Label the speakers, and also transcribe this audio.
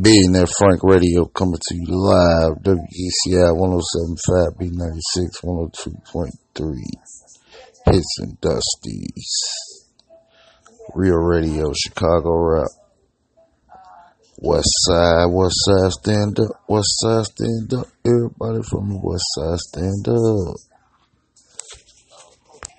Speaker 1: Billionaire Frank Radio coming to you live. WGCI 1075 B96 102.3. Hits and Dusties. Real Radio, Chicago Rap. West Side, West Side stand up, West Side stand up. Everybody from the West Side stand up.